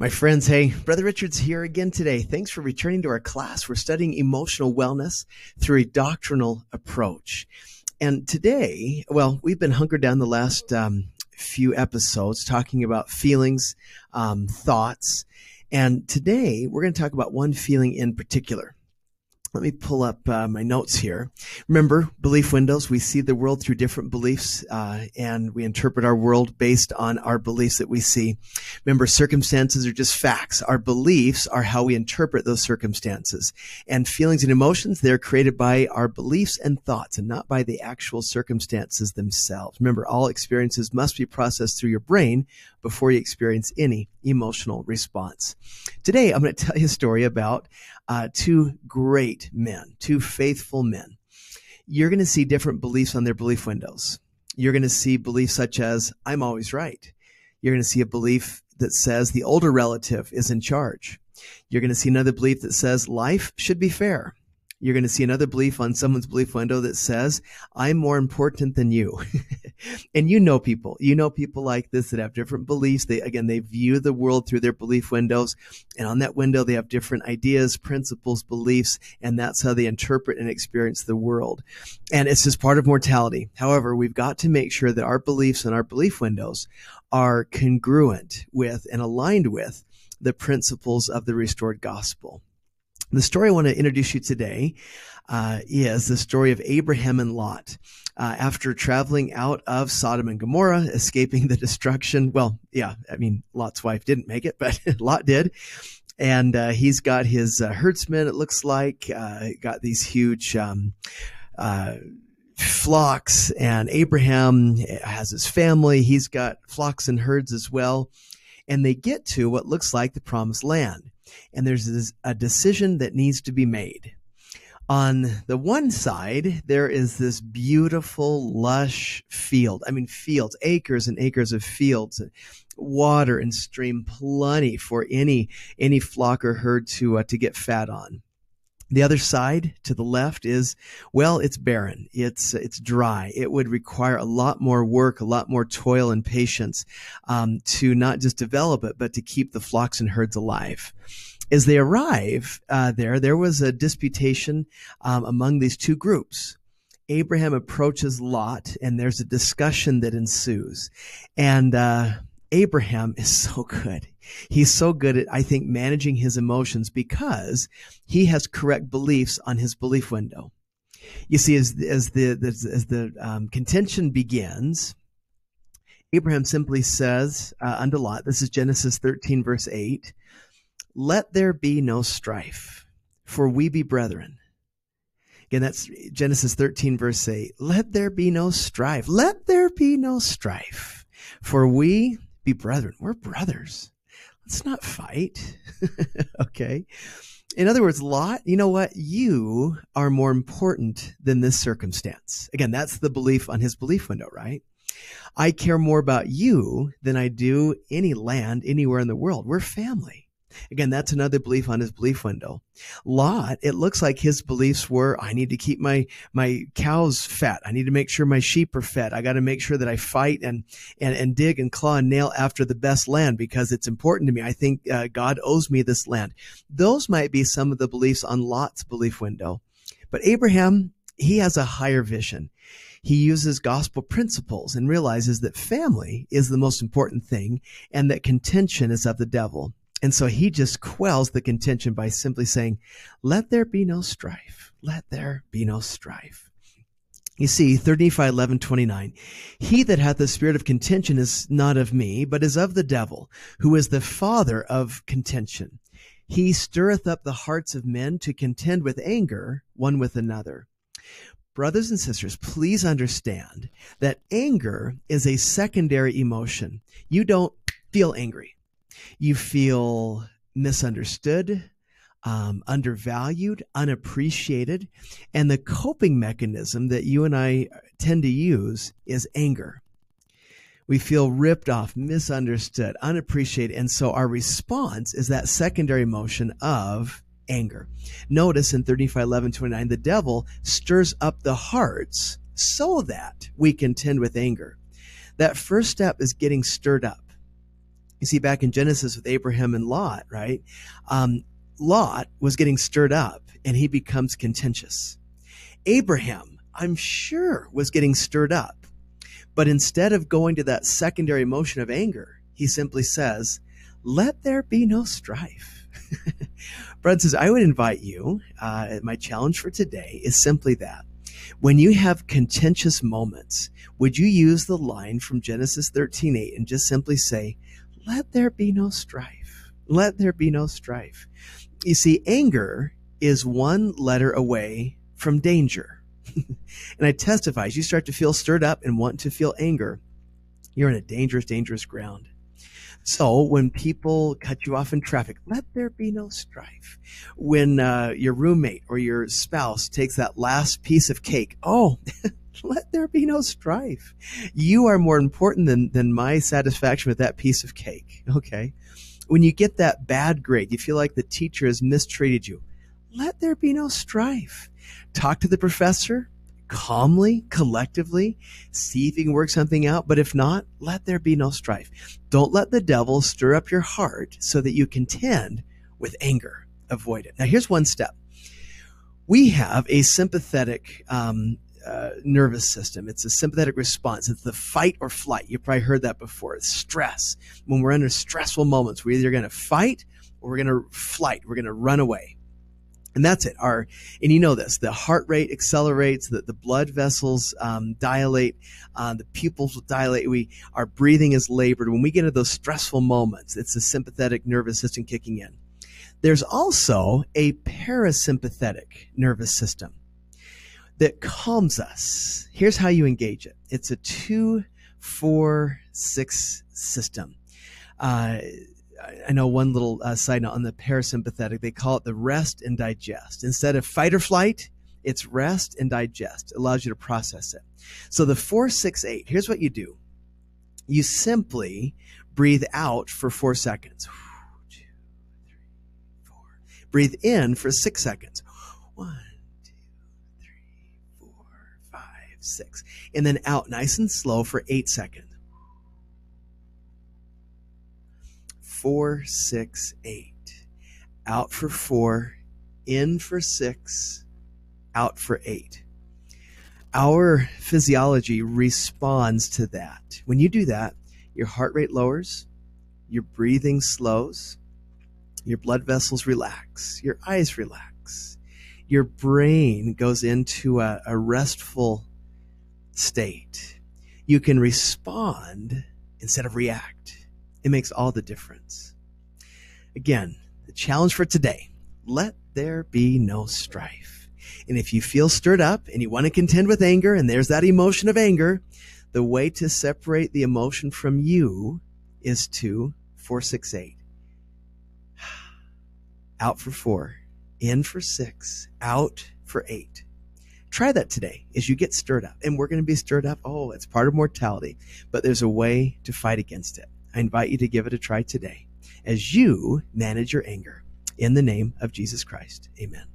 My friends, hey, Brother Richard's here again today. Thanks for returning to our class. We're studying emotional wellness through a doctrinal approach. And today, well, we've been hunkered down the last um, few episodes talking about feelings, um, thoughts. And today, we're going to talk about one feeling in particular. Let me pull up uh, my notes here. Remember, belief windows. We see the world through different beliefs, uh, and we interpret our world based on our beliefs that we see. Remember, circumstances are just facts. Our beliefs are how we interpret those circumstances. And feelings and emotions, they're created by our beliefs and thoughts and not by the actual circumstances themselves. Remember, all experiences must be processed through your brain before you experience any emotional response. Today, I'm going to tell you a story about uh, two great men, two faithful men. You're going to see different beliefs on their belief windows. You're going to see beliefs such as, I'm always right. You're going to see a belief that says the older relative is in charge. You're going to see another belief that says life should be fair you're going to see another belief on someone's belief window that says, I'm more important than you. and you know people, you know people like this that have different beliefs. They, again, they view the world through their belief windows. And on that window, they have different ideas, principles, beliefs, and that's how they interpret and experience the world. And it's just part of mortality. However, we've got to make sure that our beliefs and our belief windows are congruent with and aligned with the principles of the restored gospel. The story I want to introduce you today uh, is the story of Abraham and Lot. Uh, after traveling out of Sodom and Gomorrah, escaping the destruction. Well, yeah, I mean, Lot's wife didn't make it, but Lot did. And uh, he's got his uh, herdsmen, it looks like, uh, got these huge um, uh, flocks, and Abraham has his family. He's got flocks and herds as well. And they get to what looks like the promised land and there's a decision that needs to be made. On the one side, there is this beautiful, lush field. I mean, fields, acres and acres of fields, water and stream, plenty for any any flock or herd to uh, to get fat on. The other side to the left is, well, it's barren. It's, it's dry. It would require a lot more work, a lot more toil and patience, um, to not just develop it, but to keep the flocks and herds alive as they arrive uh, there, there was a disputation um, among these two groups. Abraham approaches Lot, and there's a discussion that ensues. And uh, Abraham is so good. He's so good at, I think, managing his emotions because he has correct beliefs on his belief window. You see, as, as the as, as the um, contention begins, Abraham simply says uh, unto Lot, this is Genesis 13, verse 8, let there be no strife, for we be brethren. Again, that's Genesis 13, verse 8. Let there be no strife. Let there be no strife, for we be brethren. We're brothers. Let's not fight. okay. In other words, Lot, you know what? You are more important than this circumstance. Again, that's the belief on his belief window, right? I care more about you than I do any land anywhere in the world. We're family. Again, that's another belief on his belief window. Lot, it looks like his beliefs were I need to keep my my cows fat. I need to make sure my sheep are fed. I got to make sure that I fight and and and dig and claw and nail after the best land because it's important to me. I think uh, God owes me this land. Those might be some of the beliefs on Lot's belief window. But Abraham, he has a higher vision he uses gospel principles and realizes that family is the most important thing and that contention is of the devil. And so he just quells the contention by simply saying, Let there be no strife. Let there be no strife. You see, 3 Nephi, 11, 29. He that hath the spirit of contention is not of me, but is of the devil, who is the father of contention. He stirreth up the hearts of men to contend with anger one with another. Brothers and sisters, please understand that anger is a secondary emotion. You don't feel angry you feel misunderstood, um, undervalued, unappreciated. And the coping mechanism that you and I tend to use is anger. We feel ripped off, misunderstood, unappreciated. And so our response is that secondary emotion of anger. Notice in 3 Nephi, 11, 29, the devil stirs up the hearts so that we contend with anger. That first step is getting stirred up You see, back in Genesis with Abraham and Lot, right? Um, Lot was getting stirred up and he becomes contentious. Abraham, I'm sure, was getting stirred up. But instead of going to that secondary emotion of anger, he simply says, Let there be no strife. Brad says, I would invite you, uh, my challenge for today is simply that. When you have contentious moments, would you use the line from Genesis 13 8 and just simply say, Let there be no strife? Let there be no strife. You see, anger is one letter away from danger. and I testify, as you start to feel stirred up and want to feel anger, you're in a dangerous, dangerous ground. So when people cut you off in traffic, let there be no strife. When uh, your roommate or your spouse takes that last piece of cake, oh, let there be no strife. You are more important than, than my satisfaction with that piece of cake. Okay. When you get that bad grade, you feel like the teacher has mistreated you. Let there be no strife. Talk to the professor, calmly, collectively, see if you can work something out. But if not, let there be no strife. Don't let the devil stir up your heart so that you contend with anger. Avoid it. Now, here's one step. We have a sympathetic um, uh, nervous system. It's a sympathetic response. It's the fight or flight. You've probably heard that before. It's stress. When we're under stressful moments, we're either going to fight or we're going to flight. We're going to run away. And that's it. Our and you know this: the heart rate accelerates, the, the blood vessels um, dilate, uh, the pupils dilate. We our breathing is labored. When we get into those stressful moments, it's the sympathetic nervous system kicking in. There's also a parasympathetic nervous system that calms us. Here's how you engage it. It's a two, four, six system. Uh, I know one little uh, side note on the parasympathetic, they call it the rest and digest. Instead of fight or flight, it's rest and digest. It allows you to process it. So the 468, here's what you do. You simply breathe out for four seconds. Breathe in for six seconds. One, two, three, four, five, six. And then out nice and slow for eight seconds. Four, six, eight. Out for four, in for six, out for eight. Our physiology responds to that. When you do that, your heart rate lowers, your breathing slows, your blood vessels relax, your eyes relax, your brain goes into a, a restful state. You can respond instead of react. It makes all the difference. Again, the challenge for today let there be no strife. And if you feel stirred up and you want to contend with anger, and there's that emotion of anger, the way to separate the emotion from you is to 468. Out for four, in for six, out for eight. Try that today as you get stirred up. And we're going to be stirred up. Oh, it's part of mortality, but there's a way to fight against it. I invite you to give it a try today as you manage your anger. In the name of Jesus Christ, amen.